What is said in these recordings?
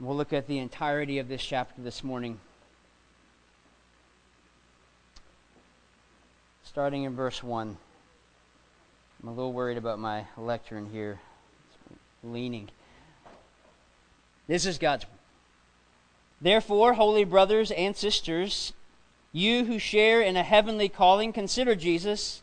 We'll look at the entirety of this chapter this morning. Starting in verse 1. I'm a little worried about my lectern here. It's leaning. This is God's. Therefore, holy brothers and sisters, you who share in a heavenly calling, consider Jesus,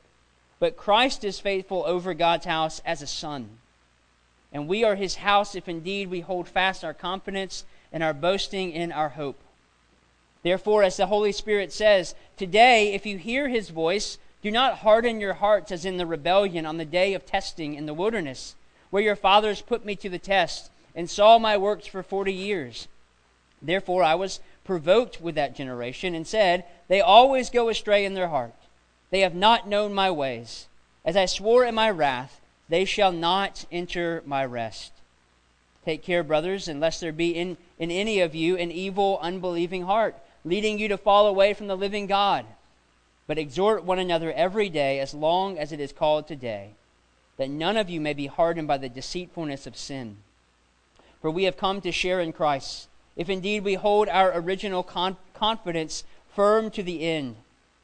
But Christ is faithful over God's house as a son. And we are his house if indeed we hold fast our confidence and our boasting in our hope. Therefore, as the Holy Spirit says, Today, if you hear his voice, do not harden your hearts as in the rebellion on the day of testing in the wilderness, where your fathers put me to the test and saw my works for forty years. Therefore I was provoked with that generation and said, They always go astray in their heart. They have not known my ways. As I swore in my wrath, they shall not enter my rest. Take care, brothers, unless there be in, in any of you an evil, unbelieving heart, leading you to fall away from the living God. But exhort one another every day, as long as it is called today, that none of you may be hardened by the deceitfulness of sin. For we have come to share in Christ if indeed we hold our original con- confidence firm to the end.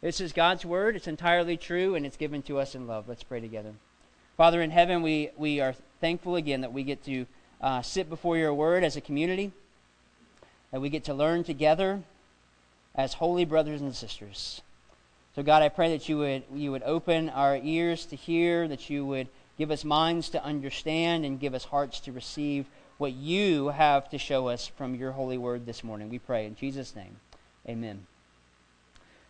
This is God's word. It's entirely true, and it's given to us in love. Let's pray together. Father in heaven, we, we are thankful again that we get to uh, sit before your word as a community, that we get to learn together as holy brothers and sisters. So, God, I pray that you would, you would open our ears to hear, that you would give us minds to understand, and give us hearts to receive what you have to show us from your holy word this morning. We pray in Jesus' name. Amen.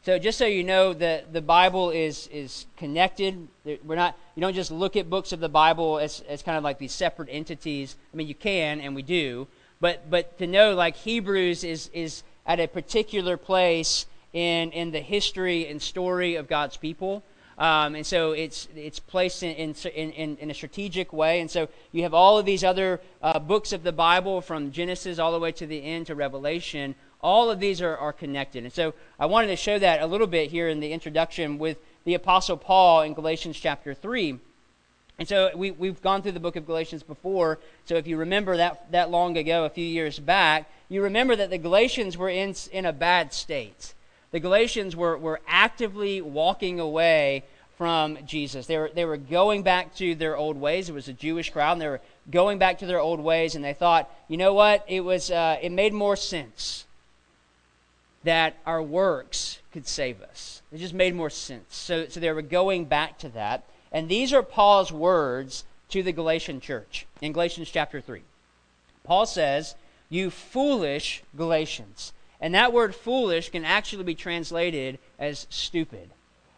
So just so you know, the, the Bible is, is connected. We're not, you don't just look at books of the Bible as, as kind of like these separate entities. I mean, you can, and we do. But, but to know, like, Hebrews is, is at a particular place in, in the history and story of God's people. Um, and so it's, it's placed in, in, in, in, a strategic way. And so you have all of these other uh, books of the Bible from Genesis all the way to the end to Revelation all of these are, are connected. And so I wanted to show that a little bit here in the introduction with the Apostle Paul in Galatians chapter 3. And so we, we've gone through the book of Galatians before. So if you remember that, that long ago, a few years back, you remember that the Galatians were in, in a bad state. The Galatians were, were actively walking away from Jesus. They were, they were going back to their old ways. It was a Jewish crowd, and they were going back to their old ways, and they thought, you know what? It, was, uh, it made more sense that our works could save us. It just made more sense. So, so they were going back to that. And these are Paul's words to the Galatian church in Galatians chapter 3. Paul says, You foolish Galatians. And that word foolish can actually be translated as stupid.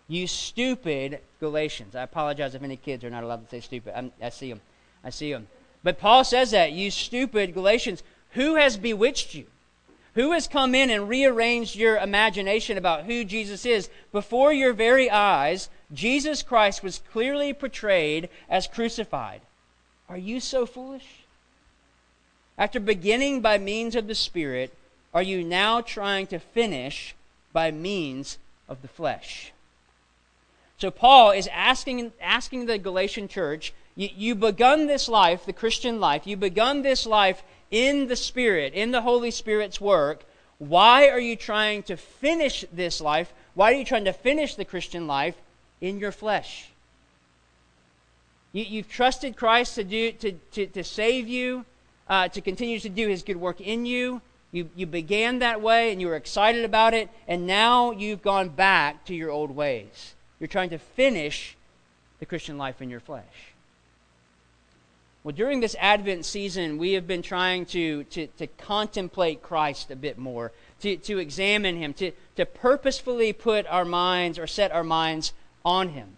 You stupid Galatians. I apologize if any kids are not allowed to say stupid. I'm, i see them. I see them. But Paul says that, you stupid Galatians. Who has bewitched you? Who has come in and rearranged your imagination about who Jesus is? Before your very eyes, Jesus Christ was clearly portrayed as crucified. Are you so foolish? After beginning by means of the Spirit, are you now trying to finish by means of the flesh? So Paul is asking, asking the Galatian church, you, you begun this life, the Christian life, you begun this life in the Spirit, in the Holy Spirit's work, why are you trying to finish this life? Why are you trying to finish the Christian life in your flesh? You, have trusted Christ to, do, to, to, to save you, uh, to continue to do his good work in you, You, you began that way and you were excited about it, and now you've gone back to your old ways. You're trying to finish the Christian life in your flesh. Well, during this Advent season, we have been trying to, to, to contemplate Christ a bit more, to, to examine him, to, to purposefully put our minds or set our minds on him.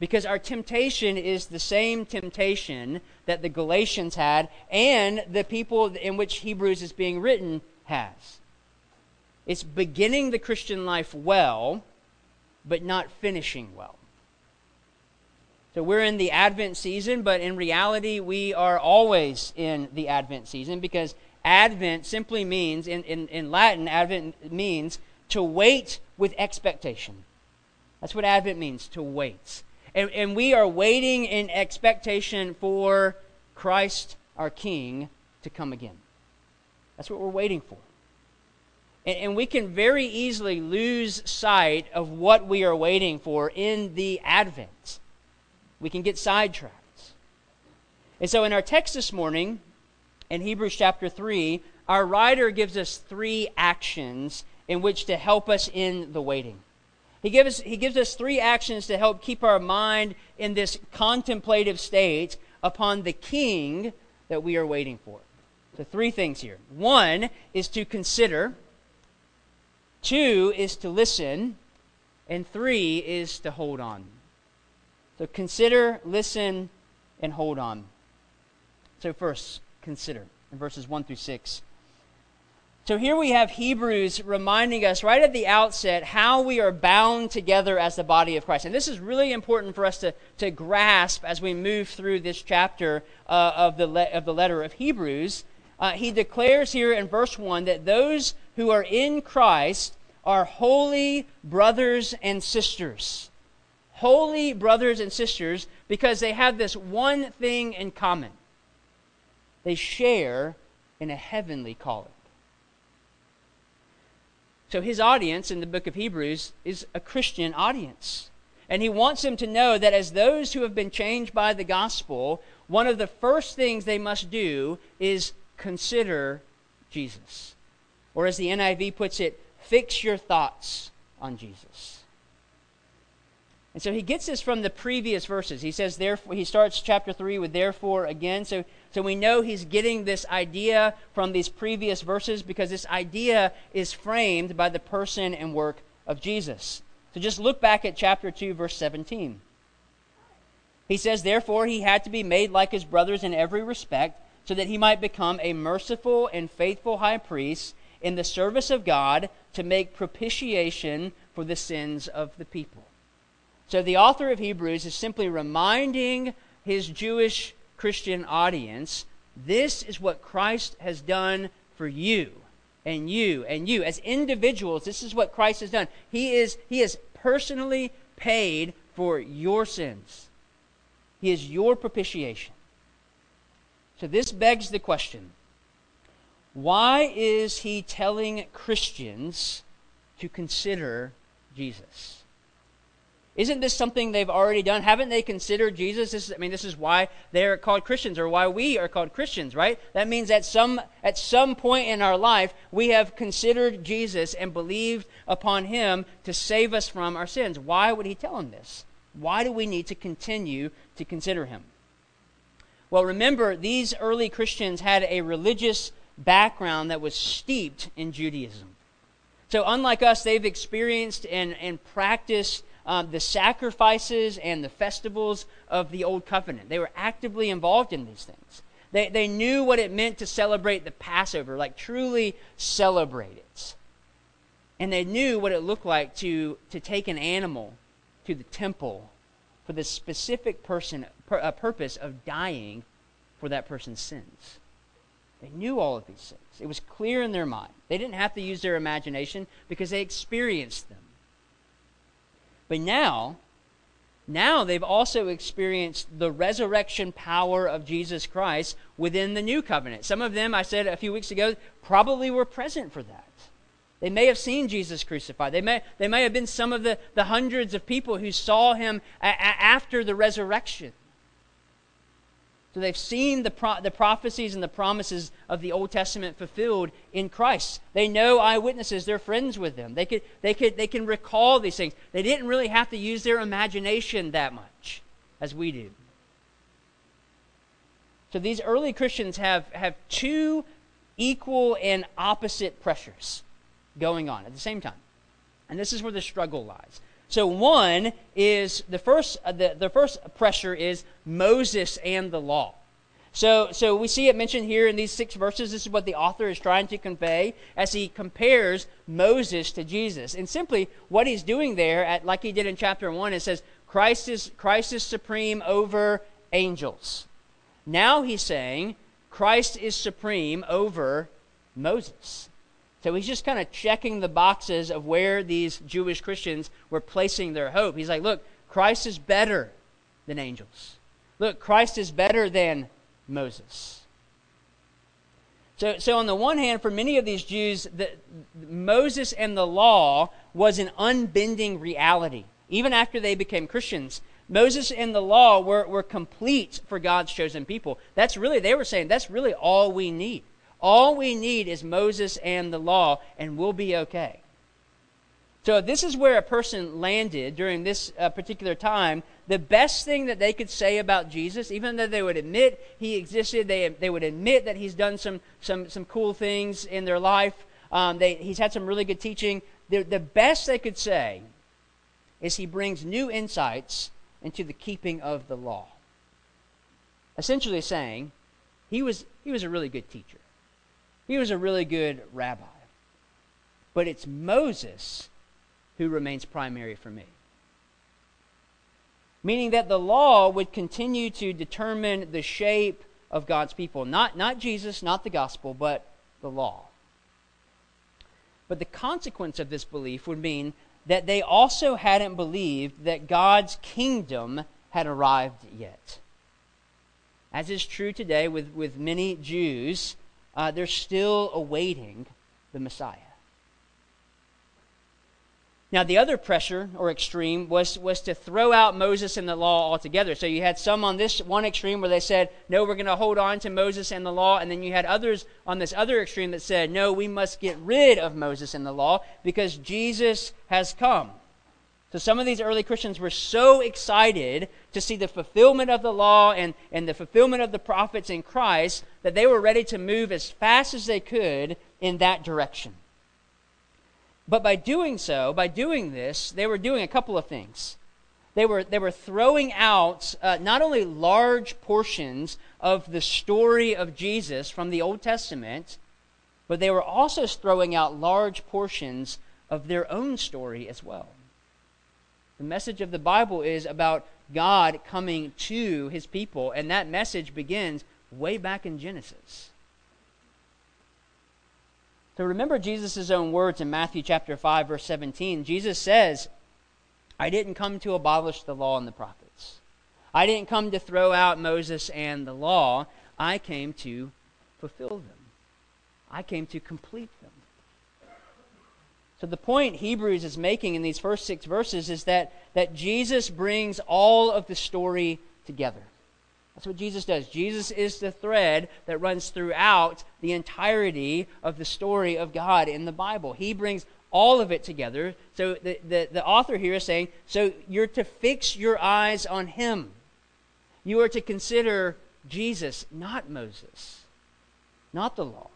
Because our temptation is the same temptation that the Galatians had and the people in which Hebrews is being written has. It's beginning the Christian life well, but not finishing well. So we're in the Advent season, but in reality, we are always in the Advent season because Advent simply means, in, in, in Latin, Advent means to wait with expectation. That's what Advent means, to wait. And, and we are waiting in expectation for Christ, our King, to come again. That's what we're waiting for. And, and we can very easily lose sight of what we are waiting for in the Advent we can get sidetracked. And so, in our text this morning, in Hebrews chapter 3, our writer gives us three actions in which to help us in the waiting. He gives, he gives us three actions to help keep our mind in this contemplative state upon the king that we are waiting for. So, three things here. One is to consider, two is to listen, and three is to hold on. So consider, listen, and hold on. So, first, consider in verses 1 through 6. So, here we have Hebrews reminding us right at the outset how we are bound together as the body of Christ. And this is really important for us to, to grasp as we move through this chapter uh, of, the le- of the letter of Hebrews. Uh, he declares here in verse 1 that those who are in Christ are holy brothers and sisters holy brothers and sisters because they have this one thing in common they share in a heavenly calling. So his audience in the book of Hebrews is a Christian audience. And he wants them to know that as those who have been changed by the gospel, one of the first things they must do is consider Jesus. Or as the NIV puts it, fix your thoughts on Jesus. And so he gets this from the previous verses. He says, therefore, he starts chapter 3 with therefore again. So, so we know he's getting this idea from these previous verses because this idea is framed by the person and work of Jesus. So just look back at chapter 2, verse 17. He says, Therefore, he had to be made like his brothers in every respect, so that he might become a merciful and faithful high priest in the service of God to make propitiation for the sins of the people. So the author of Hebrews is simply reminding his Jewish Christian audience this is what Christ has done for you and you and you. As individuals this is what Christ has done. He is he has personally paid for your sins. He is your propitiation. So this begs the question why is he telling Christians to consider Jesus isn't this something they've already done? Haven't they considered Jesus? This is, I mean, this is why they're called Christians, or why we are called Christians, right? That means at some at some point in our life we have considered Jesus and believed upon Him to save us from our sins. Why would He tell them this? Why do we need to continue to consider Him? Well, remember these early Christians had a religious background that was steeped in Judaism. So, unlike us, they've experienced and, and practiced um, the sacrifices and the festivals of the Old Covenant. They were actively involved in these things. They, they knew what it meant to celebrate the Passover, like truly celebrate it. And they knew what it looked like to, to take an animal to the temple for the specific person, pur- purpose of dying for that person's sins. They knew all of these things. It was clear in their mind. They didn't have to use their imagination because they experienced them. But now, now they've also experienced the resurrection power of Jesus Christ within the new covenant. Some of them, I said a few weeks ago, probably were present for that. They may have seen Jesus crucified. They may, they may have been some of the, the hundreds of people who saw him a- a- after the resurrection. So they've seen the, pro- the prophecies and the promises of the Old Testament fulfilled in Christ. They know eyewitnesses. They're friends with them. They, could, they, could, they can recall these things. They didn't really have to use their imagination that much as we do. So these early Christians have, have two equal and opposite pressures going on at the same time. And this is where the struggle lies. So one is the first uh, the, the first pressure is Moses and the law. So so we see it mentioned here in these six verses. This is what the author is trying to convey as he compares Moses to Jesus. And simply what he's doing there, at, like he did in chapter one, it says Christ is Christ is supreme over angels. Now he's saying Christ is supreme over Moses. So he's just kind of checking the boxes of where these Jewish Christians were placing their hope. He's like, look, Christ is better than angels. Look, Christ is better than Moses. So, so on the one hand, for many of these Jews, the, Moses and the law was an unbending reality. Even after they became Christians, Moses and the law were, were complete for God's chosen people. That's really, they were saying, that's really all we need. All we need is Moses and the law, and we'll be okay. So, this is where a person landed during this uh, particular time. The best thing that they could say about Jesus, even though they would admit he existed, they, they would admit that he's done some, some, some cool things in their life, um, they, he's had some really good teaching. The, the best they could say is he brings new insights into the keeping of the law. Essentially saying, he was, he was a really good teacher. He was a really good rabbi. But it's Moses who remains primary for me. Meaning that the law would continue to determine the shape of God's people. Not, not Jesus, not the gospel, but the law. But the consequence of this belief would mean that they also hadn't believed that God's kingdom had arrived yet. As is true today with, with many Jews, uh, they're still awaiting the Messiah. Now, the other pressure or extreme was, was to throw out Moses and the law altogether. So you had some on this one extreme where they said, no, we're going to hold on to Moses and the law. And then you had others on this other extreme that said, no, we must get rid of Moses and the law because Jesus has come. So some of these early Christians were so excited to see the fulfillment of the law and, and the fulfillment of the prophets in Christ that they were ready to move as fast as they could in that direction. But by doing so, by doing this, they were doing a couple of things. They were, they were throwing out uh, not only large portions of the story of Jesus from the Old Testament, but they were also throwing out large portions of their own story as well. The message of the Bible is about God coming to his people, and that message begins way back in Genesis. So remember Jesus' own words in Matthew chapter 5, verse 17. Jesus says, I didn't come to abolish the law and the prophets. I didn't come to throw out Moses and the law. I came to fulfill them. I came to complete them. So the point Hebrews is making in these first six verses is that, that Jesus brings all of the story together. That's what Jesus does. Jesus is the thread that runs throughout the entirety of the story of God in the Bible. He brings all of it together. So the, the, the author here is saying, so you're to fix your eyes on him. You are to consider Jesus, not Moses, not the law.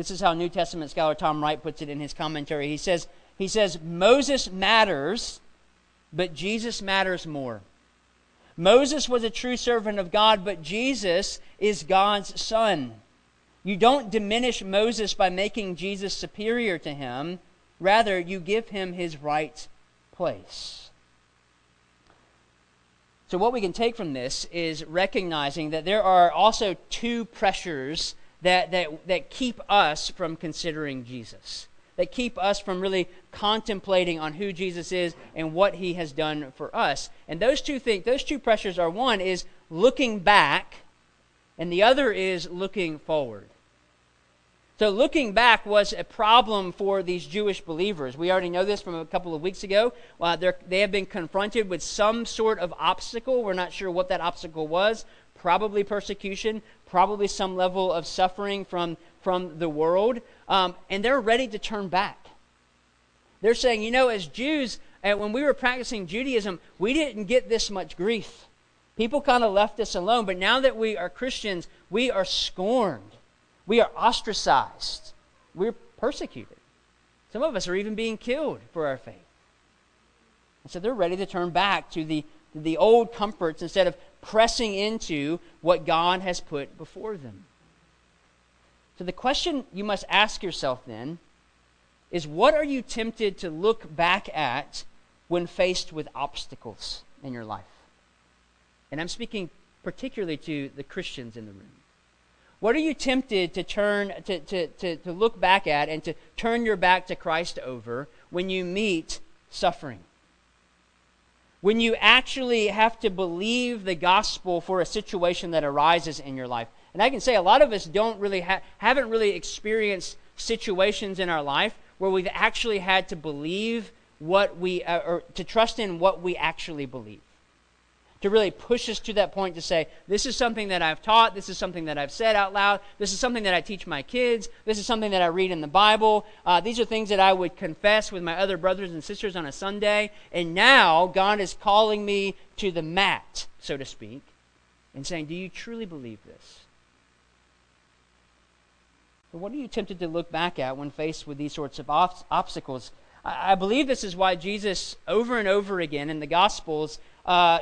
This is how New Testament scholar Tom Wright puts it in his commentary. He says, he says Moses matters, but Jesus matters more. Moses was a true servant of God, but Jesus is God's son. You don't diminish Moses by making Jesus superior to him. Rather, you give him his right place. So, what we can take from this is recognizing that there are also two pressures that, that, that keep us from considering Jesus that keep us from really contemplating on who Jesus is and what he has done for us. And those two things, those two pressures are one is looking back and the other is looking forward. So, looking back was a problem for these Jewish believers. We already know this from a couple of weeks ago. Uh, they have been confronted with some sort of obstacle. We're not sure what that obstacle was. Probably persecution, probably some level of suffering from, from the world. Um, and they're ready to turn back. They're saying, you know, as Jews, uh, when we were practicing Judaism, we didn't get this much grief. People kind of left us alone. But now that we are Christians, we are scorned we are ostracized. We're persecuted. Some of us are even being killed for our faith. And so they're ready to turn back to the, the old comforts instead of pressing into what God has put before them. So the question you must ask yourself then is what are you tempted to look back at when faced with obstacles in your life? And I'm speaking particularly to the Christians in the room. What are you tempted to turn to, to, to, to look back at and to turn your back to Christ over when you meet suffering? When you actually have to believe the gospel for a situation that arises in your life. And I can say a lot of us don't really ha- haven't really experienced situations in our life where we've actually had to believe what we uh, or to trust in what we actually believe to really push us to that point to say, this is something that I've taught, this is something that I've said out loud, this is something that I teach my kids, this is something that I read in the Bible. Uh, these are things that I would confess with my other brothers and sisters on a Sunday. And now God is calling me to the mat, so to speak, and saying, Do you truly believe this? But what are you tempted to look back at when faced with these sorts of ob- obstacles? I-, I believe this is why Jesus, over and over again in the Gospels, uh,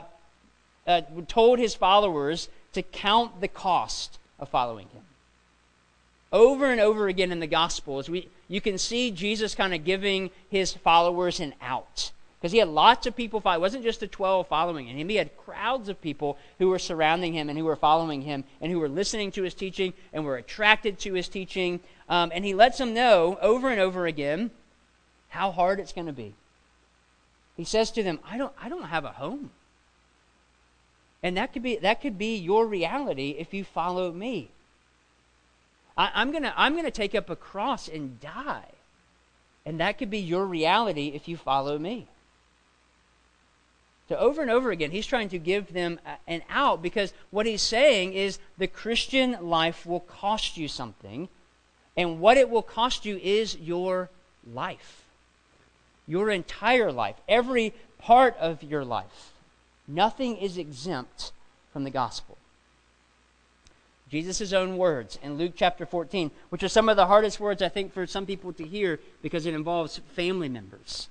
uh, told his followers to count the cost of following him. Over and over again in the Gospels, we, you can see Jesus kind of giving his followers an out. Because he had lots of people. It wasn't just the 12 following him. He had crowds of people who were surrounding him and who were following him and who were listening to his teaching and were attracted to his teaching. Um, and he lets them know over and over again how hard it's going to be. He says to them, I don't, I don't have a home. And that could be that could be your reality if you follow me. I, am gonna I'm gonna take up a cross and die. And that could be your reality if you follow me. So over and over again, he's trying to give them an out because what he's saying is the Christian life will cost you something, and what it will cost you is your life. Your entire life, every part of your life. Nothing is exempt from the gospel. Jesus' own words in Luke chapter 14, which are some of the hardest words, I think, for some people to hear because it involves family members.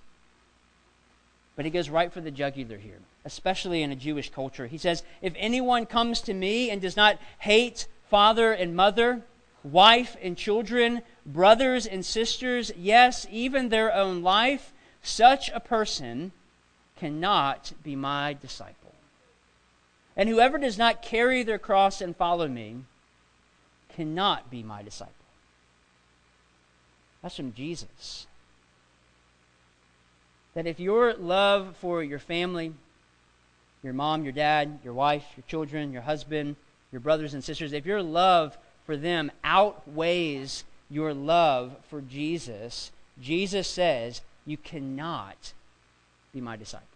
But he goes right for the jugular here, especially in a Jewish culture. He says, If anyone comes to me and does not hate father and mother, wife and children, brothers and sisters, yes, even their own life, such a person cannot be my disciple. And whoever does not carry their cross and follow me cannot be my disciple. That's from Jesus. That if your love for your family, your mom, your dad, your wife, your children, your husband, your brothers and sisters, if your love for them outweighs your love for Jesus, Jesus says you cannot be my disciple.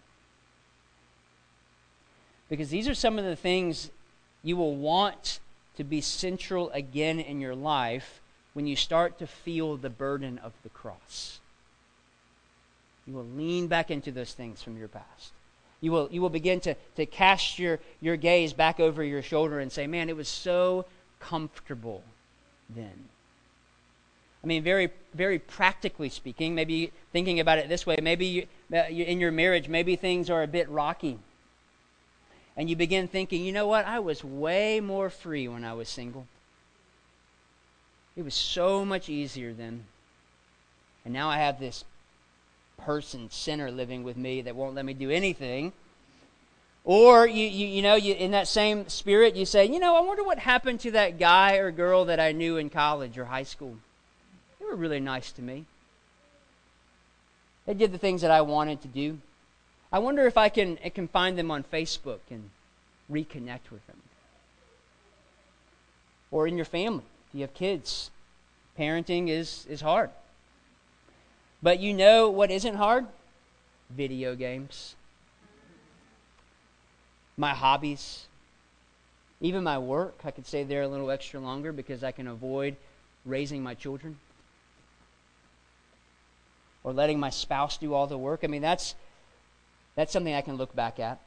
Because these are some of the things you will want to be central again in your life when you start to feel the burden of the cross. You will lean back into those things from your past. You will, you will begin to, to cast your, your gaze back over your shoulder and say, Man, it was so comfortable then. I mean, very, very practically speaking, maybe thinking about it this way, maybe you, uh, in your marriage, maybe things are a bit rocky. And you begin thinking, you know what? I was way more free when I was single. It was so much easier then. And now I have this person, sinner, living with me that won't let me do anything. Or you, you, you know, you, in that same spirit, you say, you know, I wonder what happened to that guy or girl that I knew in college or high school were really nice to me. They did the things that I wanted to do. I wonder if I can, I can find them on Facebook and reconnect with them. Or in your family, if you have kids, parenting is, is hard. But you know what isn't hard? Video games. My hobbies. Even my work, I could stay there a little extra longer because I can avoid raising my children or letting my spouse do all the work. I mean, that's, that's something I can look back at.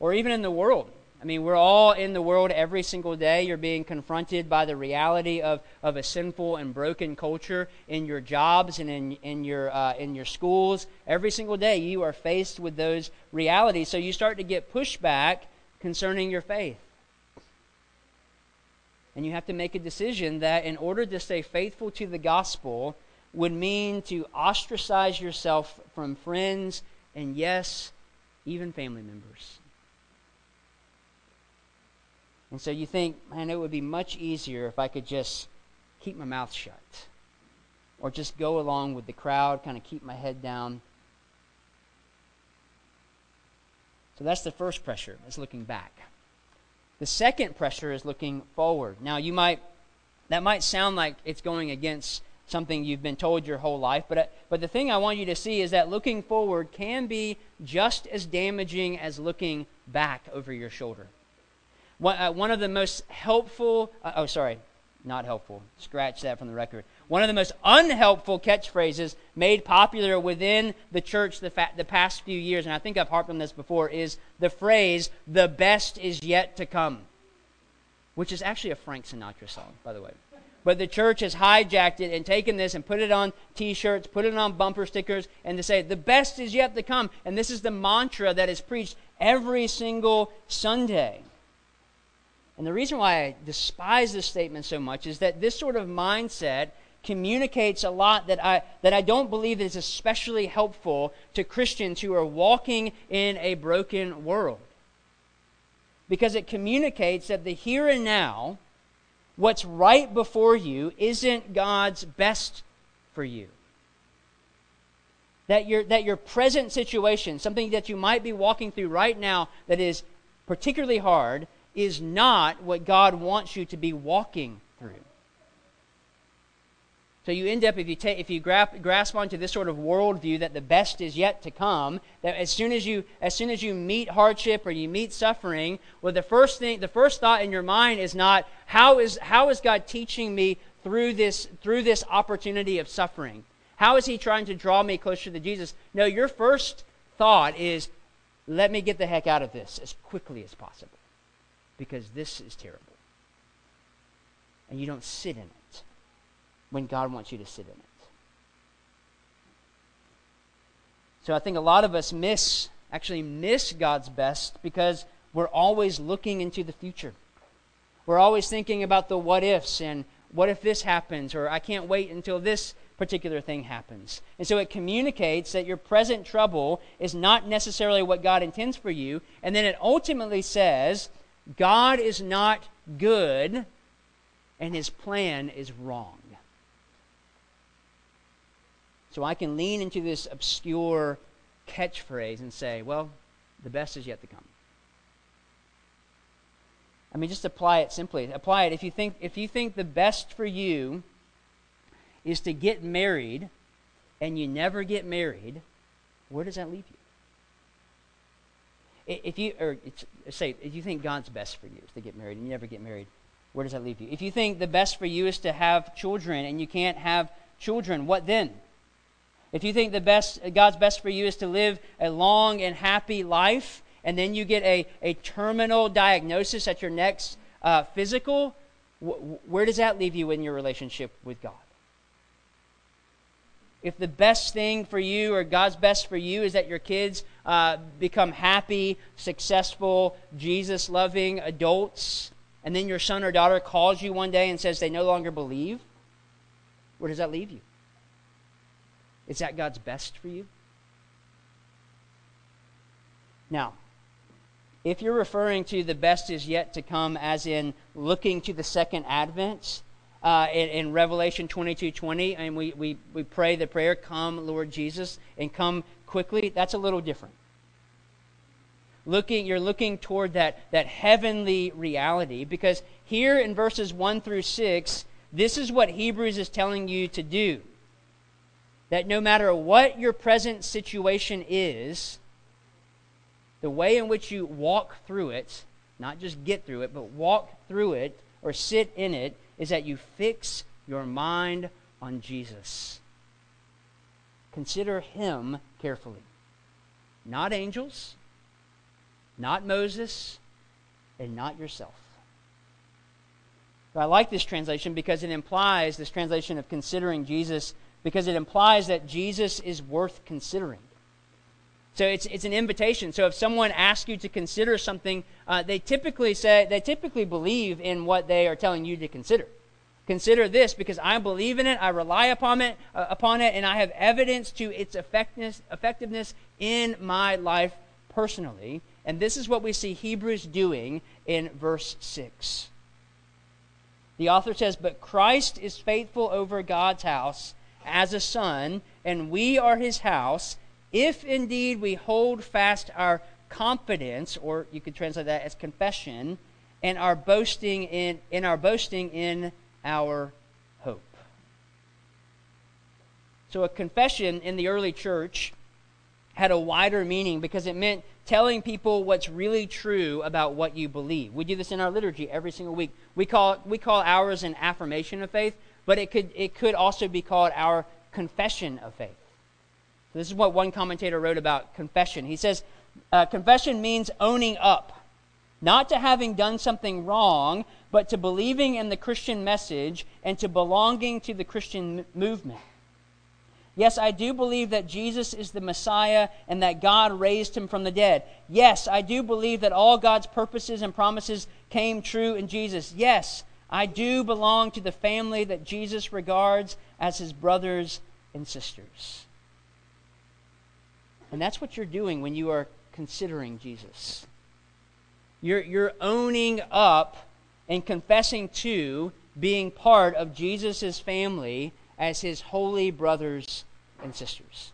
Or even in the world. I mean, we're all in the world every single day. You're being confronted by the reality of, of a sinful and broken culture in your jobs and in, in, your, uh, in your schools. Every single day, you are faced with those realities. So you start to get pushback concerning your faith. And you have to make a decision that in order to stay faithful to the gospel would mean to ostracize yourself from friends and, yes, even family members. And so you think, man, it would be much easier if I could just keep my mouth shut or just go along with the crowd, kind of keep my head down. So that's the first pressure, is looking back. The second pressure is looking forward. Now, you might that might sound like it's going against something you've been told your whole life, but uh, but the thing I want you to see is that looking forward can be just as damaging as looking back over your shoulder. One, uh, one of the most helpful, uh, oh, sorry, not helpful. Scratch that from the record. One of the most unhelpful catchphrases made popular within the church the, fa- the past few years, and I think I've harped on this before, is the phrase, the best is yet to come, which is actually a Frank Sinatra song, by the way. But the church has hijacked it and taken this and put it on t shirts, put it on bumper stickers, and to say, the best is yet to come. And this is the mantra that is preached every single Sunday. And the reason why I despise this statement so much is that this sort of mindset communicates a lot that I, that I don't believe is especially helpful to Christians who are walking in a broken world. Because it communicates that the here and now, what's right before you, isn't God's best for you. That your, that your present situation, something that you might be walking through right now that is particularly hard, is not what God wants you to be walking through. So you end up, if you, take, if you grasp, grasp onto this sort of worldview that the best is yet to come, that as soon as you, as soon as you meet hardship or you meet suffering, well, the first thing, the first thought in your mind is not how is, how is God teaching me through this, through this opportunity of suffering? How is He trying to draw me closer to Jesus? No, your first thought is, let me get the heck out of this as quickly as possible because this is terrible. And you don't sit in it when God wants you to sit in it. So I think a lot of us miss, actually miss God's best because we're always looking into the future. We're always thinking about the what ifs and what if this happens or I can't wait until this particular thing happens. And so it communicates that your present trouble is not necessarily what God intends for you. And then it ultimately says God is not good and his plan is wrong. So I can lean into this obscure catchphrase and say, well, the best is yet to come. I mean, just apply it simply. Apply it. If you think, if you think the best for you is to get married and you never get married, where does that leave you? if you or say if you think God's best for you is to get married and you never get married, where does that leave you? If you think the best for you is to have children and you can't have children, what then? If you think the best God's best for you is to live a long and happy life, and then you get a, a terminal diagnosis at your next uh, physical, wh- where does that leave you in your relationship with God? if the best thing for you or God's best for you is that your kids uh, become happy, successful, Jesus loving adults, and then your son or daughter calls you one day and says they no longer believe, where does that leave you? Is that God's best for you? Now, if you're referring to the best is yet to come, as in looking to the second advent, uh, in, in, Revelation 22 20, and we, we, we pray the prayer, Come, Lord Jesus, and come quickly, that's a little different. Looking, you're looking toward that, that heavenly reality because here in verses 1 through 6, this is what Hebrews is telling you to do. That no matter what your present situation is, the way in which you walk through it, not just get through it, but walk through it or sit in it, is that you fix your mind on Jesus. Consider him carefully. Not angels, not Moses, and not yourself. I like this translation because it implies, this translation of considering Jesus, because it implies that Jesus is worth considering. So it's, it's an invitation. So if someone asks you to consider something, uh, they typically say they typically believe in what they are telling you to consider. Consider this because I believe in it, I rely upon it, uh, upon it, and I have evidence to its effectiveness, effectiveness in my life personally. And this is what we see Hebrews doing in verse 6. The author says, But Christ is faithful over God's house as a son, and we are his house, if indeed we hold fast our confidence, or you could translate that as confession, and our boasting in, in our boasting in our hope. So, a confession in the early church had a wider meaning because it meant telling people what's really true about what you believe. We do this in our liturgy every single week. We call, we call ours an affirmation of faith, but it could, it could also be called our confession of faith. This is what one commentator wrote about confession. He says, uh, Confession means owning up not to having done something wrong, but to believing in the Christian message and to belonging to the Christian m- movement. Yes, I do believe that Jesus is the Messiah and that God raised him from the dead. Yes, I do believe that all God's purposes and promises came true in Jesus. Yes, I do belong to the family that Jesus regards as his brothers and sisters. And that's what you're doing when you are considering Jesus. You're, you're owning up and confessing to being part of Jesus' family as his holy brothers and sisters.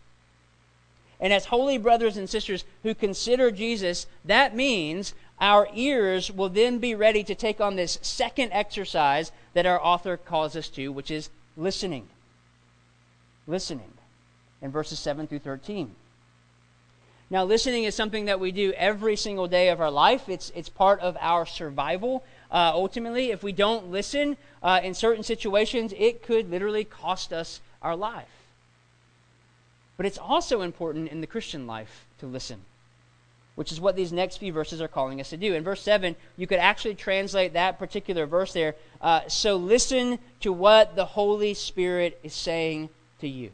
And as holy brothers and sisters who consider Jesus, that means our ears will then be ready to take on this second exercise that our author calls us to, which is listening. Listening in verses 7 through 13. Now, listening is something that we do every single day of our life. It's, it's part of our survival. Uh, ultimately, if we don't listen uh, in certain situations, it could literally cost us our life. But it's also important in the Christian life to listen, which is what these next few verses are calling us to do. In verse 7, you could actually translate that particular verse there uh, so listen to what the Holy Spirit is saying to you.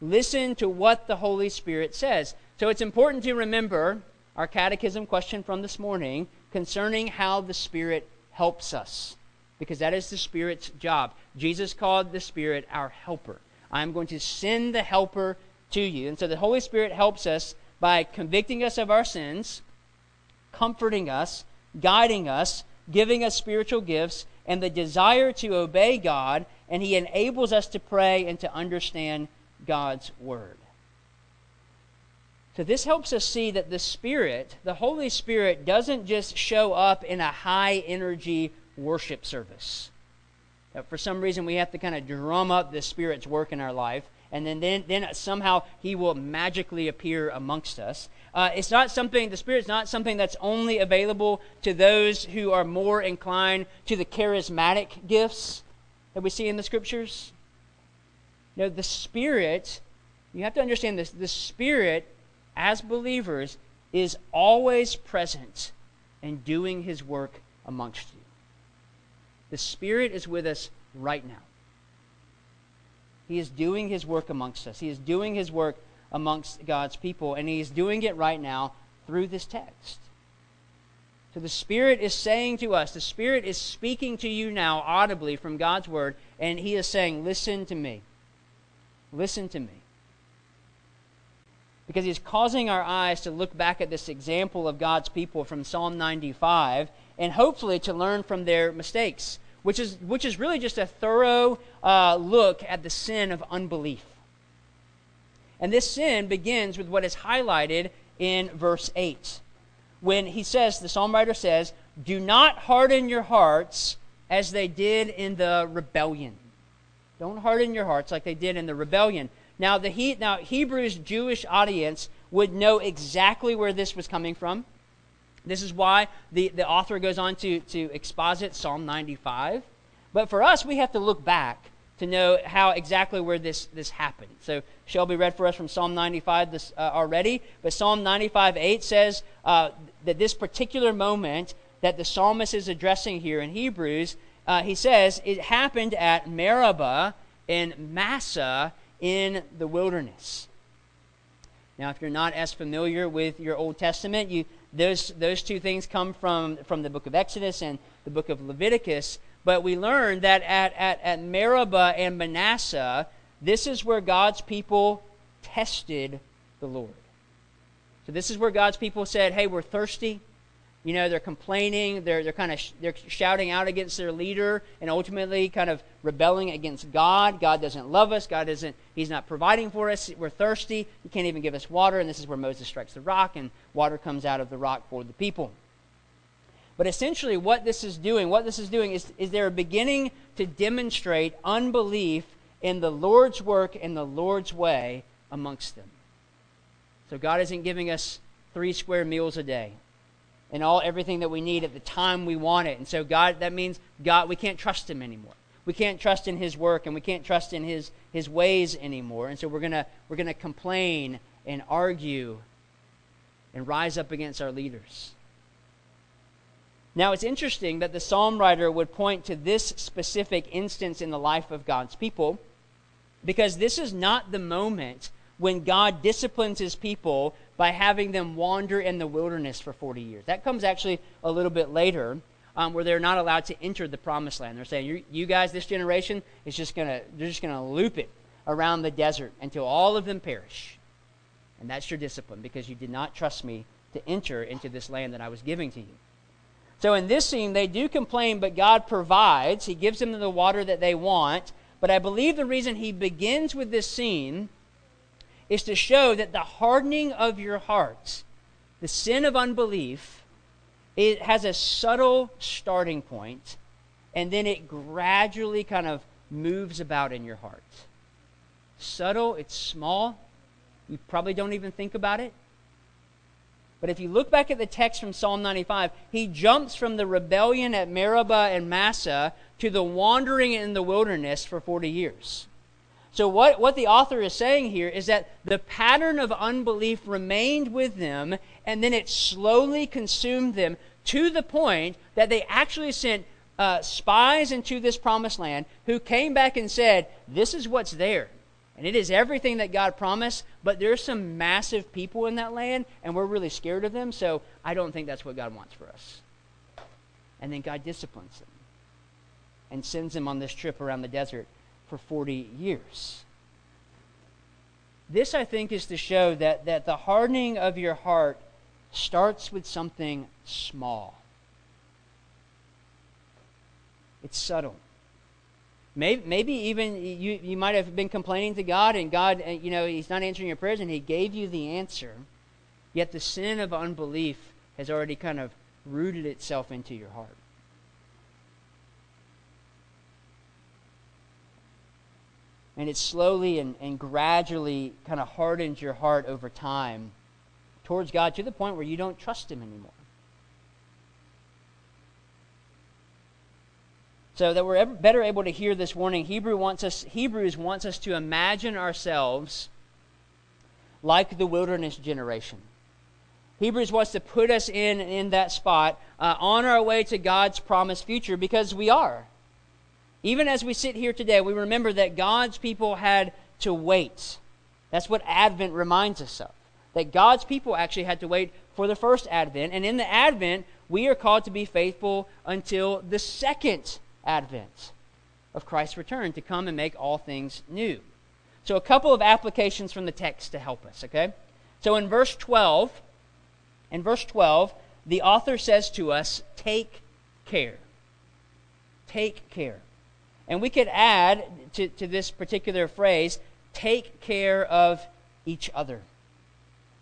Listen to what the Holy Spirit says. So it's important to remember our catechism question from this morning concerning how the Spirit helps us, because that is the Spirit's job. Jesus called the Spirit our helper. I'm going to send the helper to you. And so the Holy Spirit helps us by convicting us of our sins, comforting us, guiding us, giving us spiritual gifts, and the desire to obey God, and He enables us to pray and to understand God's Word. So, this helps us see that the Spirit, the Holy Spirit, doesn't just show up in a high energy worship service. That for some reason, we have to kind of drum up the Spirit's work in our life, and then, then, then somehow He will magically appear amongst us. Uh, it's not something, the Spirit's not something that's only available to those who are more inclined to the charismatic gifts that we see in the Scriptures. No, the Spirit, you have to understand this, the Spirit as believers, is always present and doing his work amongst you. The Spirit is with us right now. He is doing his work amongst us. He is doing his work amongst God's people, and he is doing it right now through this text. So the Spirit is saying to us, the Spirit is speaking to you now audibly from God's Word, and he is saying, Listen to me. Listen to me because he's causing our eyes to look back at this example of God's people from Psalm 95 and hopefully to learn from their mistakes, which is, which is really just a thorough uh, look at the sin of unbelief. And this sin begins with what is highlighted in verse 8. When he says, the psalm writer says, Do not harden your hearts as they did in the rebellion. Don't harden your hearts like they did in the rebellion. Now, the he, now Hebrews Jewish audience would know exactly where this was coming from. This is why the, the author goes on to, to exposit Psalm 95. But for us, we have to look back to know how exactly where this, this happened. So Shelby read for us from Psalm 95 this, uh, already, but Psalm 95 8 says uh, that this particular moment that the psalmist is addressing here in Hebrews, uh, he says it happened at Meribah in Massah in the wilderness. Now, if you're not as familiar with your Old Testament, you, those, those two things come from, from the book of Exodus and the book of Leviticus. But we learn that at, at, at Meribah and Massah, this is where God's people tested the Lord. So this is where God's people said, hey, we're thirsty. You know, they're complaining, they're, they're kind of sh- they're shouting out against their leader and ultimately kind of rebelling against God. God doesn't love us. God isn't, He's not providing for us. We're thirsty. He can't even give us water. And this is where Moses strikes the rock and water comes out of the rock for the people. But essentially, what this is doing, what this is doing is, is they're beginning to demonstrate unbelief in the Lord's work and the Lord's way amongst them. So God isn't giving us three square meals a day and all everything that we need at the time we want it. And so God that means God we can't trust him anymore. We can't trust in his work and we can't trust in his his ways anymore. And so we're going to we're going to complain and argue and rise up against our leaders. Now, it's interesting that the psalm writer would point to this specific instance in the life of God's people because this is not the moment when God disciplines his people by having them wander in the wilderness for 40 years. That comes actually a little bit later. Um, where they're not allowed to enter the promised land. They're saying, you, guys, this generation, is just gonna, they're just going to loop it around the desert until all of them perish. And that's your discipline because you did not trust me to enter into this land that I was giving to you. So in this scene, they do complain, but God provides. He gives them the water that they want. But I believe the reason he begins with this scene is to show that the hardening of your hearts, the sin of unbelief, it has a subtle starting point, and then it gradually kind of moves about in your heart. Subtle, it's small. You probably don't even think about it. But if you look back at the text from Psalm 95, he jumps from the rebellion at Meribah and Massah to the wandering in the wilderness for 40 years. So, what, what the author is saying here is that the pattern of unbelief remained with them, and then it slowly consumed them to the point that they actually sent uh, spies into this promised land who came back and said, This is what's there. And it is everything that God promised, but there's some massive people in that land, and we're really scared of them, so I don't think that's what God wants for us. And then God disciplines them and sends them on this trip around the desert for 40 years. This, I think, is to show that, that the hardening of your heart starts with something small. It's subtle. Maybe, maybe even you, you might have been complaining to God, and God, uh, you know, He's not answering your prayers, and He gave you the answer. Yet the sin of unbelief has already kind of rooted itself into your heart. And it slowly and, and gradually kind of hardens your heart over time towards God to the point where you don't trust Him anymore. So that we're better able to hear this warning, Hebrew wants us, Hebrews wants us to imagine ourselves like the wilderness generation. Hebrews wants to put us in, in that spot uh, on our way to God's promised future because we are. Even as we sit here today, we remember that God's people had to wait. That's what Advent reminds us of. That God's people actually had to wait for the first Advent. And in the Advent, we are called to be faithful until the second advent of Christ's return to come and make all things new. So, a couple of applications from the text to help us, okay? So, in verse 12, in verse 12, the author says to us, Take care. Take care. And we could add to, to this particular phrase, Take care of each other.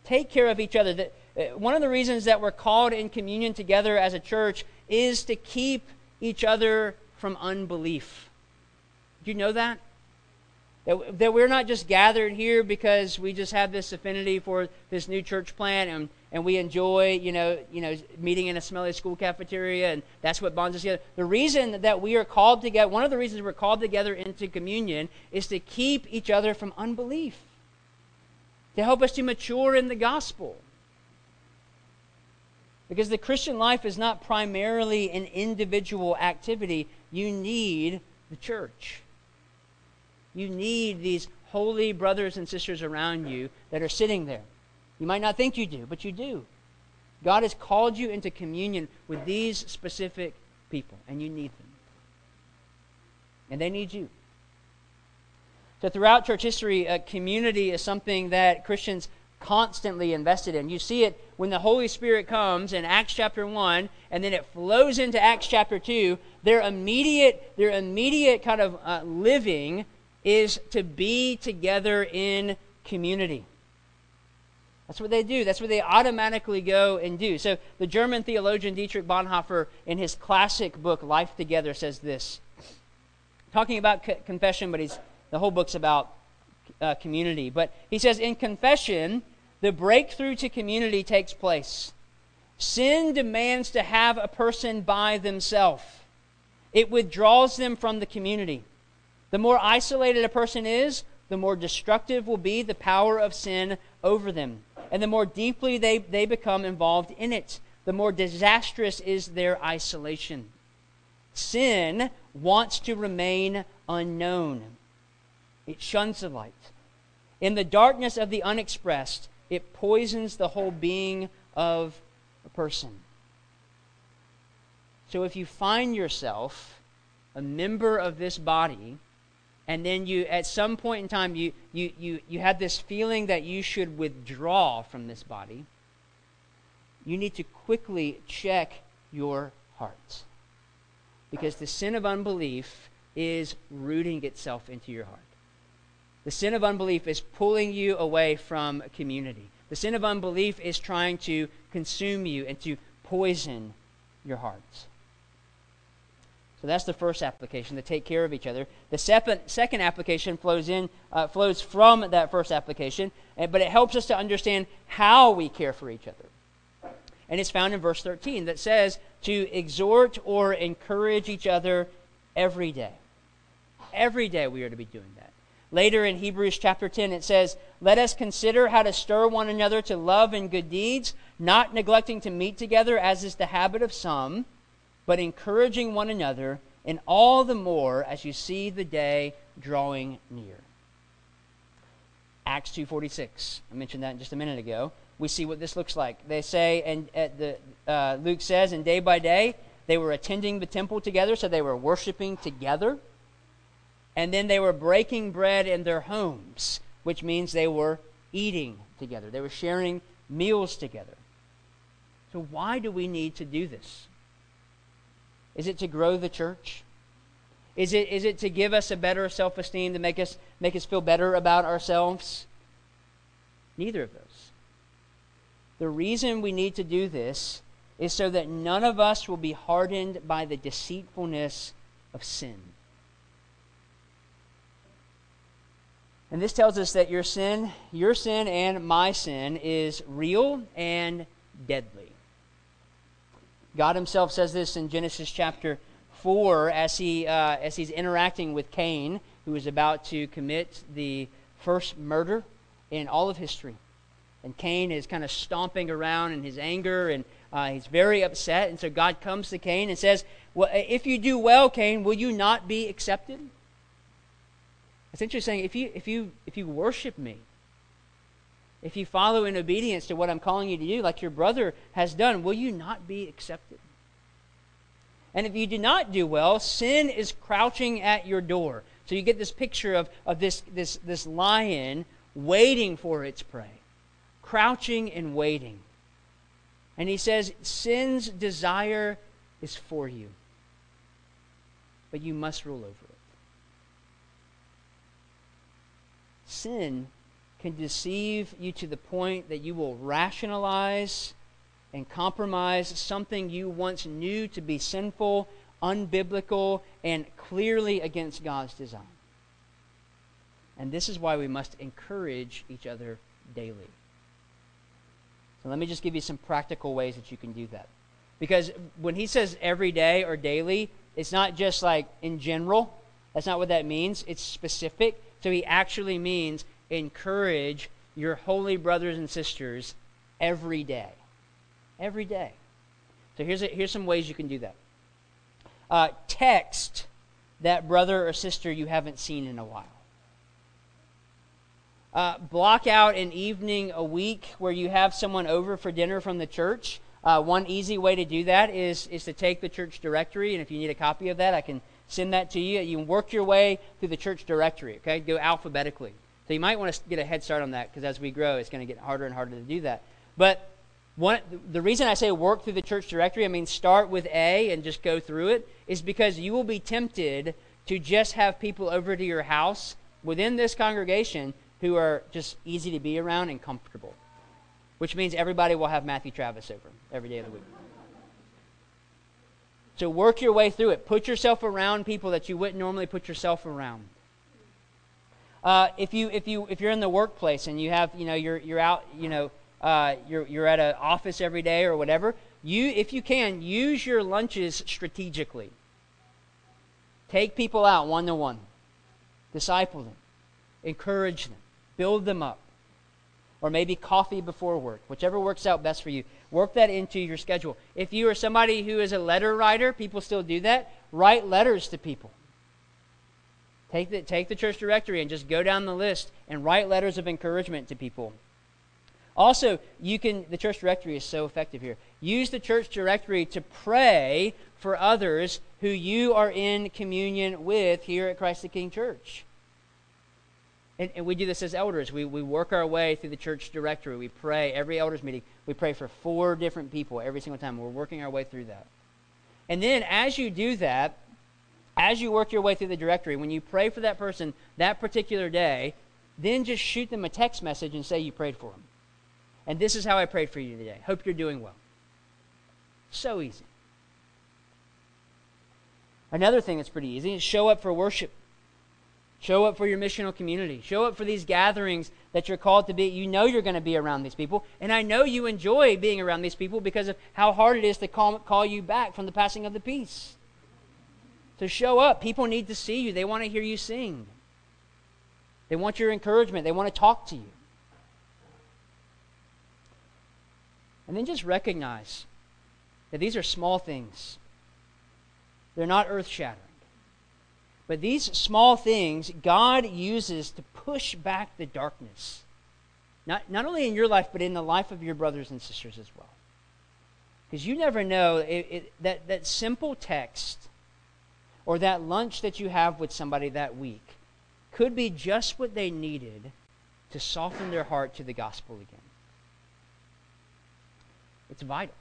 Take care of each other. The, uh, one of the reasons that we're called in communion together as a church is to keep each other from unbelief. Do you know that? That, that we're not just gathered here because we just have this affinity for this new church plant and, and we enjoy, you know, you know, meeting in a smelly school cafeteria and that's what bonds us together. The reason that we are called together, one of the reasons we're called together into communion is to keep each other from unbelief, to help us to mature in the gospel. Because the Christian life is not primarily an individual activity. You need the church. You need these holy brothers and sisters around you that are sitting there. You might not think you do, but you do. God has called you into communion with these specific people, and you need them. And they need you. So, throughout church history, a community is something that Christians constantly invested in. You see it when the Holy Spirit comes in Acts chapter 1 and then it flows into Acts chapter 2. Their immediate, their immediate kind of uh, living is to be together in community. That's what they do. That's what they automatically go and do. So the German theologian Dietrich Bonhoeffer, in his classic book Life Together, says this, talking about co- confession, but he's the whole book's about uh, community. But he says in confession, the breakthrough to community takes place. Sin demands to have a person by themselves. It withdraws them from the community. The more isolated a person is, the more destructive will be the power of sin over them. And the more deeply they, they become involved in it, the more disastrous is their isolation. Sin wants to remain unknown, it shuns the light. In the darkness of the unexpressed, it poisons the whole being of a person. So if you find yourself a member of this body, and then you at some point in time you, you, you, you have this feeling that you should withdraw from this body, you need to quickly check your heart. Because the sin of unbelief is rooting itself into your heart. The sin of unbelief is pulling you away from community. The sin of unbelief is trying to consume you and to poison your hearts. That's the first application to take care of each other. The second, second application flows in uh, flows from that first application, eh, but it helps us to understand how we care for each other. And it's found in verse 13 that says to exhort or encourage each other every day. Every day we are to be doing that. Later in Hebrews chapter 10, it says, Let us consider how to stir one another to love and good deeds, not neglecting to meet together, as is the habit of some, but encouraging one another, and all the more as you see the day drawing near. Acts 2.46. I mentioned that just a minute ago. We see what this looks like. They say, and at the, uh, Luke says, and day by day, they were attending the temple together, so they were worshiping together and then they were breaking bread in their homes, which means they were eating together. They were sharing meals together. So, why do we need to do this? Is it to grow the church? Is it, is it to give us a better self esteem, to make us, make us feel better about ourselves? Neither of those. The reason we need to do this is so that none of us will be hardened by the deceitfulness of sin. And this tells us that your sin, your sin and my sin, is real and deadly. God Himself says this in Genesis chapter 4 as, he, uh, as He's interacting with Cain, who is about to commit the first murder in all of history. And Cain is kind of stomping around in his anger, and uh, he's very upset. And so God comes to Cain and says, well, If you do well, Cain, will you not be accepted? Essentially saying, if you, if you, if you worship me, if you follow in obedience to what I'm calling you to do, like your brother has done, will you not be accepted? And if you do not do well, sin is crouching at your door. So you get this picture of, of this, this, this lion waiting for its prey, crouching and waiting. And he says, Sin's desire is for you, but you must rule over it. sin can deceive you to the point that you will rationalize and compromise something you once knew to be sinful unbiblical and clearly against God's design. And this is why we must encourage each other daily. So let me just give you some practical ways that you can do that. Because when he says every day or daily, it's not just like in general. That's not what that means. It's specific. So he actually means encourage your holy brothers and sisters every day. Every day. So here's, a, here's some ways you can do that. Uh, text that brother or sister you haven't seen in a while. Uh, block out an evening a week where you have someone over for dinner from the church. Uh, one easy way to do that is, is to take the church directory, and if you need a copy of that, I can send that to you. You can work your way through the church directory, okay? Go alphabetically. So you might want to get a head start on that because as we grow, it's going to get harder and harder to do that. But one, the reason I say work through the church directory, I mean start with A and just go through it, is because you will be tempted to just have people over to your house within this congregation who are just easy to be around and comfortable, which means everybody will have Matthew Travis over every day of the week. So work your way through it. Put yourself around people that you wouldn't normally put yourself around. Uh, if you if you if you're in the workplace and you have you know you're you're out you know uh, you're you're at an office every day or whatever, you if you can use your lunches strategically. Take people out one to one, disciple them, encourage them, build them up, or maybe coffee before work, whichever works out best for you. Work that into your schedule. If you are somebody who is a letter writer, people still do that. Write letters to people. Take the, take the church directory and just go down the list and write letters of encouragement to people. Also, you can the church directory is so effective here. Use the church directory to pray for others who you are in communion with here at Christ the King Church. And, and, we do this as elders. We, we work our way through the church directory. We pray every elders meeting. We pray for four different people every single time. We're working our way through that. And then as you do that, as you work your way through the directory, when you pray for that person that particular day, then just shoot them a text message and say you prayed for them. And this is how I prayed for you today. Hope you're doing well. So easy. Another thing that's pretty easy is show up for worship. Show up for your missional community. Show up for these gatherings that you're called to be. You know you're going to be around these people. And I know you enjoy being around these people because of how hard it is to call, call you back from the passing of the peace to show up. People need to see you, they want to hear you sing. They want your encouragement, they want to talk to you. And then just recognize that these are small things, they're not earth shattering. But these small things God uses to push back the darkness. Not, not only in your life, but in the life of your brothers and sisters as well. Because you never know it, it, that, that simple text or that lunch that you have with somebody that week could be just what they needed to soften their heart to the gospel again. It's vital.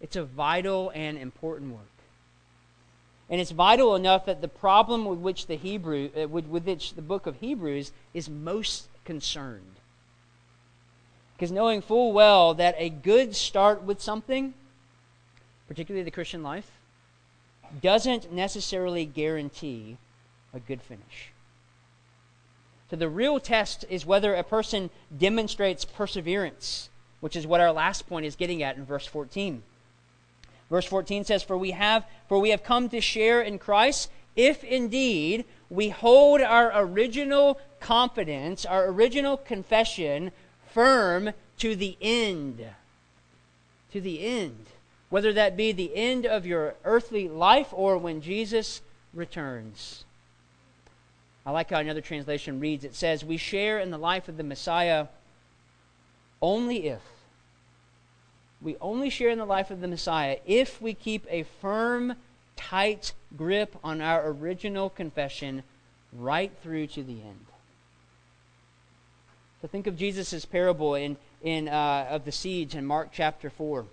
It's a vital and important work. And it's vital enough that the problem with which the Hebrew, uh, with, with which the book of Hebrews is most concerned. Because knowing full well that a good start with something, particularly the Christian life, doesn't necessarily guarantee a good finish. So the real test is whether a person demonstrates perseverance, which is what our last point is getting at in verse 14. Verse 14 says, For we have for we have come to share in Christ, if indeed we hold our original confidence, our original confession firm to the end. To the end whether that be the end of your earthly life or when Jesus returns. I like how another translation reads it says, We share in the life of the Messiah only if. We only share in the life of the Messiah if we keep a firm, tight grip on our original confession right through to the end. So think of Jesus' parable in, in, uh, of the seeds in Mark chapter 4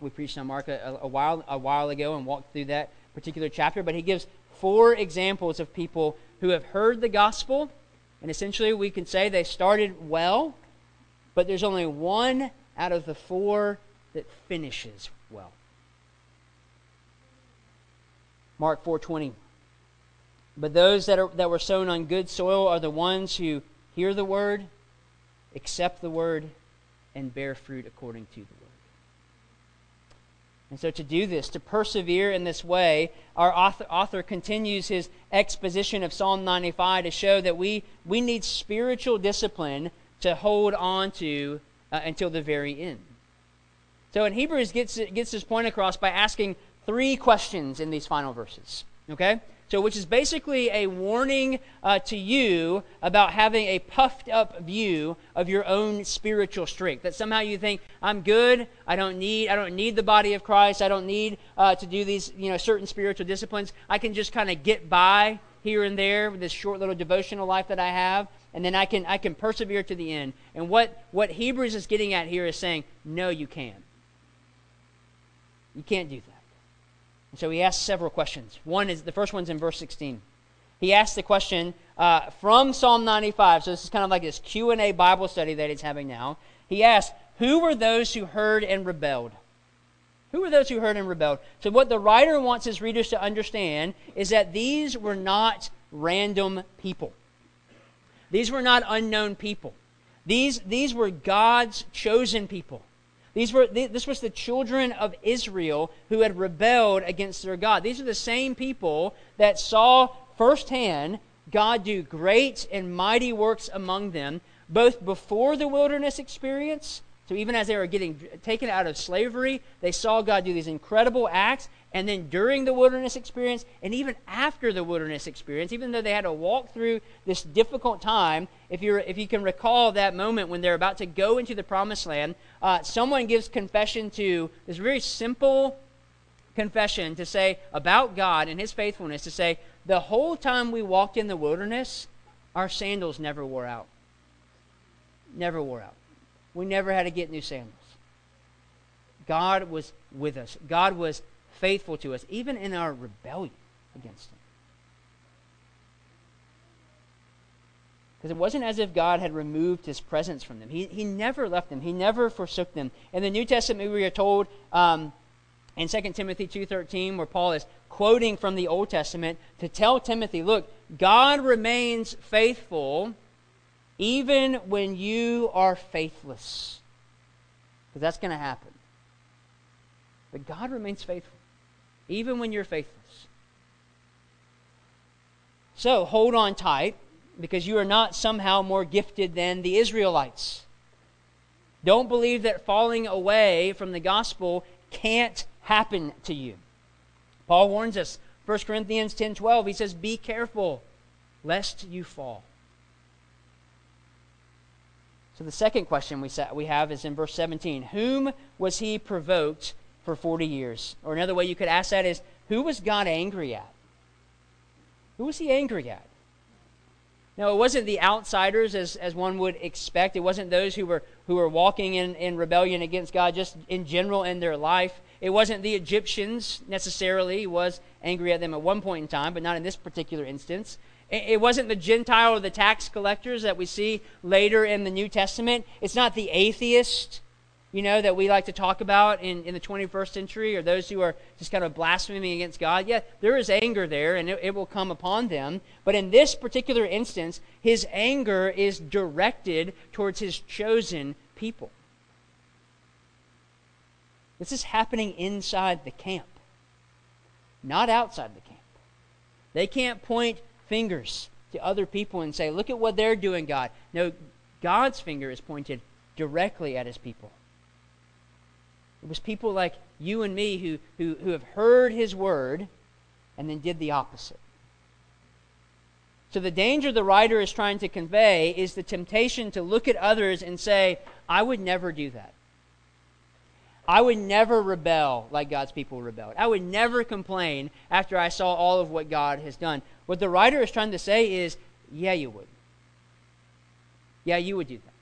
we preached on Mark a, a, while a while ago and walked through that particular chapter, but he gives four examples of people who have heard the gospel, and essentially we can say they started well, but there's only one out of the four that finishes well. Mark 4:20. But those that are that were sown on good soil are the ones who hear the word, accept the word, and bear fruit according to the word. And so, to do this, to persevere in this way, our author, author, continues his exposition of Psalm 95 to show that we, we need spiritual discipline to hold on to uh, until the very end. So, in Hebrews, gets, gets this point across by asking three questions in these final verses. Okay? So, which is basically a warning uh, to you about having a puffed up view of your own spiritual strength. That somehow you think, I'm good, I don't need, I don't need the body of Christ, I don't need uh, to do these, you know, certain spiritual disciplines. I can just kind of get by here and there with this short little devotional life that I have, and then I can, I can persevere to the end. And what, what Hebrews is getting at here is saying, no, you can't. You can't do that. And so he asks several questions. One is the first one's in verse 16. He asks the question uh, from Psalm 95. So this is kind of like this Q and A Bible study that he's having now. He asks, "Who were those who heard and rebelled?" Who were those who heard and rebelled? So what the writer wants his readers to understand is that these were not random people. These were not unknown people. These, these were God's chosen people. These were, this was the children of Israel who had rebelled against their God. These are the same people that saw firsthand God do great and mighty works among them, both before the wilderness experience so even as they were getting taken out of slavery, they saw God do these incredible acts. And then during the wilderness experience, and even after the wilderness experience, even though they had to walk through this difficult time, if you if you can recall that moment when they're about to go into the promised land, uh, someone gives confession to this very simple confession to say about God and His faithfulness. To say the whole time we walked in the wilderness, our sandals never wore out. Never wore out. We never had to get new sandals. God was with us. God was faithful to us, even in our rebellion against Him. Because it wasn't as if God had removed His presence from them. He, he never left them. He never forsook them. In the New Testament, we are told um, in 2 Timothy 2.13, where Paul is quoting from the Old Testament to tell Timothy, look, God remains faithful even when you are faithless. Because that's going to happen. But God remains faithful, even when you're faithless. So hold on tight, because you are not somehow more gifted than the Israelites. Don't believe that falling away from the gospel can't happen to you. Paul warns us, 1 Corinthians 10:12, he says, "Be careful lest you fall." So the second question we, we have is in verse 17 Whom was he provoked for 40 years? Or another way you could ask that is Who was God angry at? Who was he angry at? Now, it wasn't the outsiders as, as one would expect. It wasn't those who were, who were walking in, in rebellion against God just in general in their life. It wasn't the Egyptians necessarily. Was angry at them at one point in time, but not in this particular instance. It wasn't the Gentile or the tax collectors that we see later in the New Testament. It's not the atheist, you know, that we like to talk about in, in the 21st century or those who are just kind of blaspheming against God. Yeah, there is anger there and it, it will come upon them. But in this particular instance, his anger is directed towards his chosen people. This is happening inside the camp, not outside the camp. They can't point fingers to other people and say, look at what they're doing, God. No, God's finger is pointed directly at his people. It was people like you and me who, who, who have heard his word and then did the opposite. So, the danger the writer is trying to convey is the temptation to look at others and say, I would never do that. I would never rebel like God's people rebelled. I would never complain after I saw all of what God has done. What the writer is trying to say is, yeah, you would. Yeah, you would do that.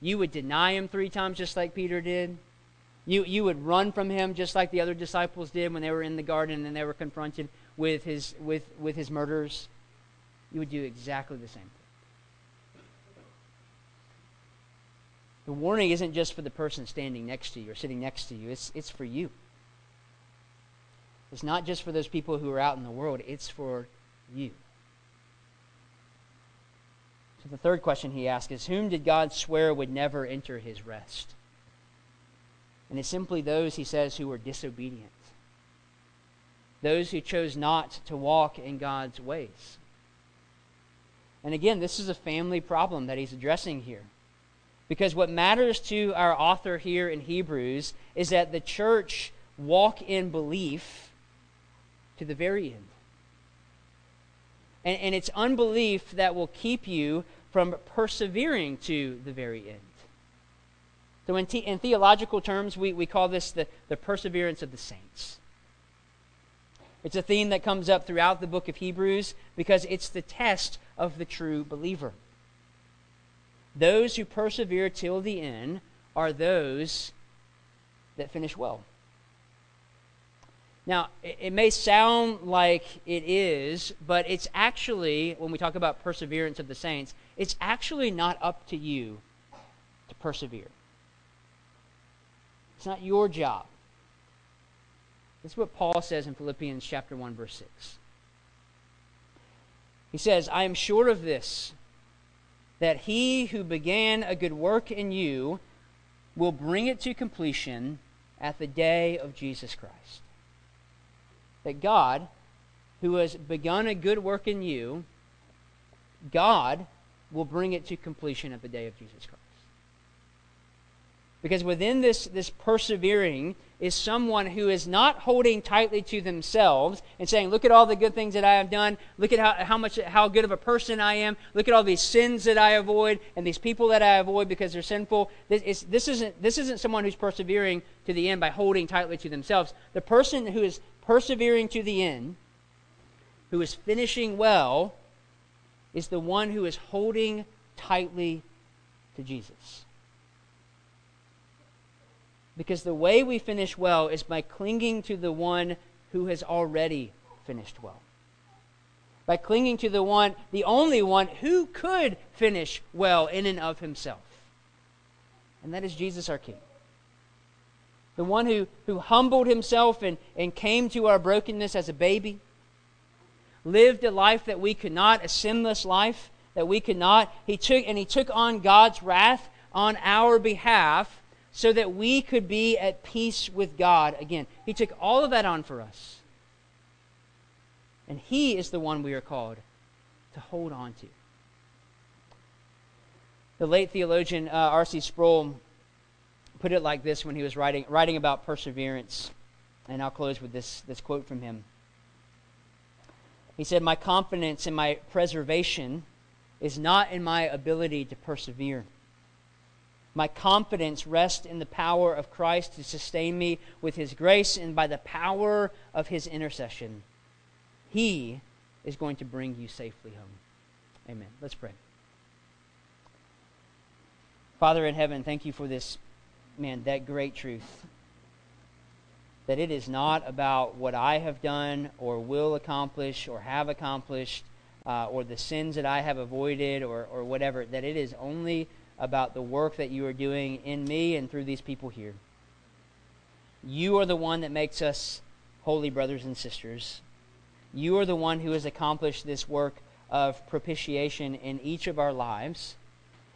You would deny him three times just like Peter did. You, you would run from him just like the other disciples did when they were in the garden and they were confronted with his, with, with his murderers. You would do exactly the same thing. The warning isn't just for the person standing next to you or sitting next to you, it's, it's for you. It's not just for those people who are out in the world, it's for you. So the third question he asks is Whom did God swear would never enter his rest? And it's simply those, he says, who were disobedient. Those who chose not to walk in God's ways. And again, this is a family problem that he's addressing here. Because what matters to our author here in Hebrews is that the church walk in belief to the very end. And, and it's unbelief that will keep you from persevering to the very end. So, in, te- in theological terms, we, we call this the, the perseverance of the saints. It's a theme that comes up throughout the book of Hebrews because it's the test of the true believer. Those who persevere till the end are those that finish well. Now, it, may sound like it is, but it's actually, when we talk about perseverance of the saints, it's actually not up to you to persevere. It's not your job. This is what Paul says in Philippians chapter 1 verse 6. He says, "I am sure of this that he who began a good work in you will bring it to completion at the day of Jesus Christ." That God, who has begun a good work in you, God will bring it to completion at the day of Jesus Christ. Because within this, this persevering is someone who is not holding tightly to themselves and saying, Look at all the good things that I have done. Look at how, how much how good of a person I am. Look at all these sins that I avoid and these people that I avoid because they're sinful. This, is, this, isn't, this isn't someone who's persevering to the end by holding tightly to themselves. The person who is persevering to the end, who is finishing well, is the one who is holding tightly to Jesus. Because the way we finish well is by clinging to the one who has already finished well. By clinging to the one, the only one who could finish well in and of himself. And that is Jesus our King. The one who, who humbled himself and, and came to our brokenness as a baby, lived a life that we could not, a sinless life that we could not. He took and he took on God's wrath on our behalf so that we could be at peace with God again. He took all of that on for us. And He is the one we are called to hold on to. The late theologian uh, R.C. Sproul put it like this when he was writing, writing about perseverance. And I'll close with this, this quote from him. He said, My confidence in my preservation is not in my ability to persevere my confidence rests in the power of Christ to sustain me with his grace and by the power of his intercession. He is going to bring you safely home. Amen. Let's pray. Father in heaven, thank you for this, man, that great truth. That it is not about what I have done or will accomplish or have accomplished uh, or the sins that I have avoided or, or whatever. That it is only about the work that you are doing in me and through these people here. You are the one that makes us holy brothers and sisters. You are the one who has accomplished this work of propitiation in each of our lives.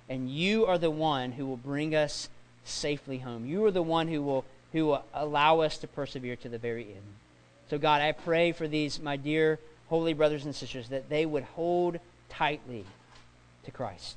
And you are the one who will bring us safely home. You are the one who will, who will allow us to persevere to the very end. So, God, I pray for these, my dear holy brothers and sisters, that they would hold tightly to Christ.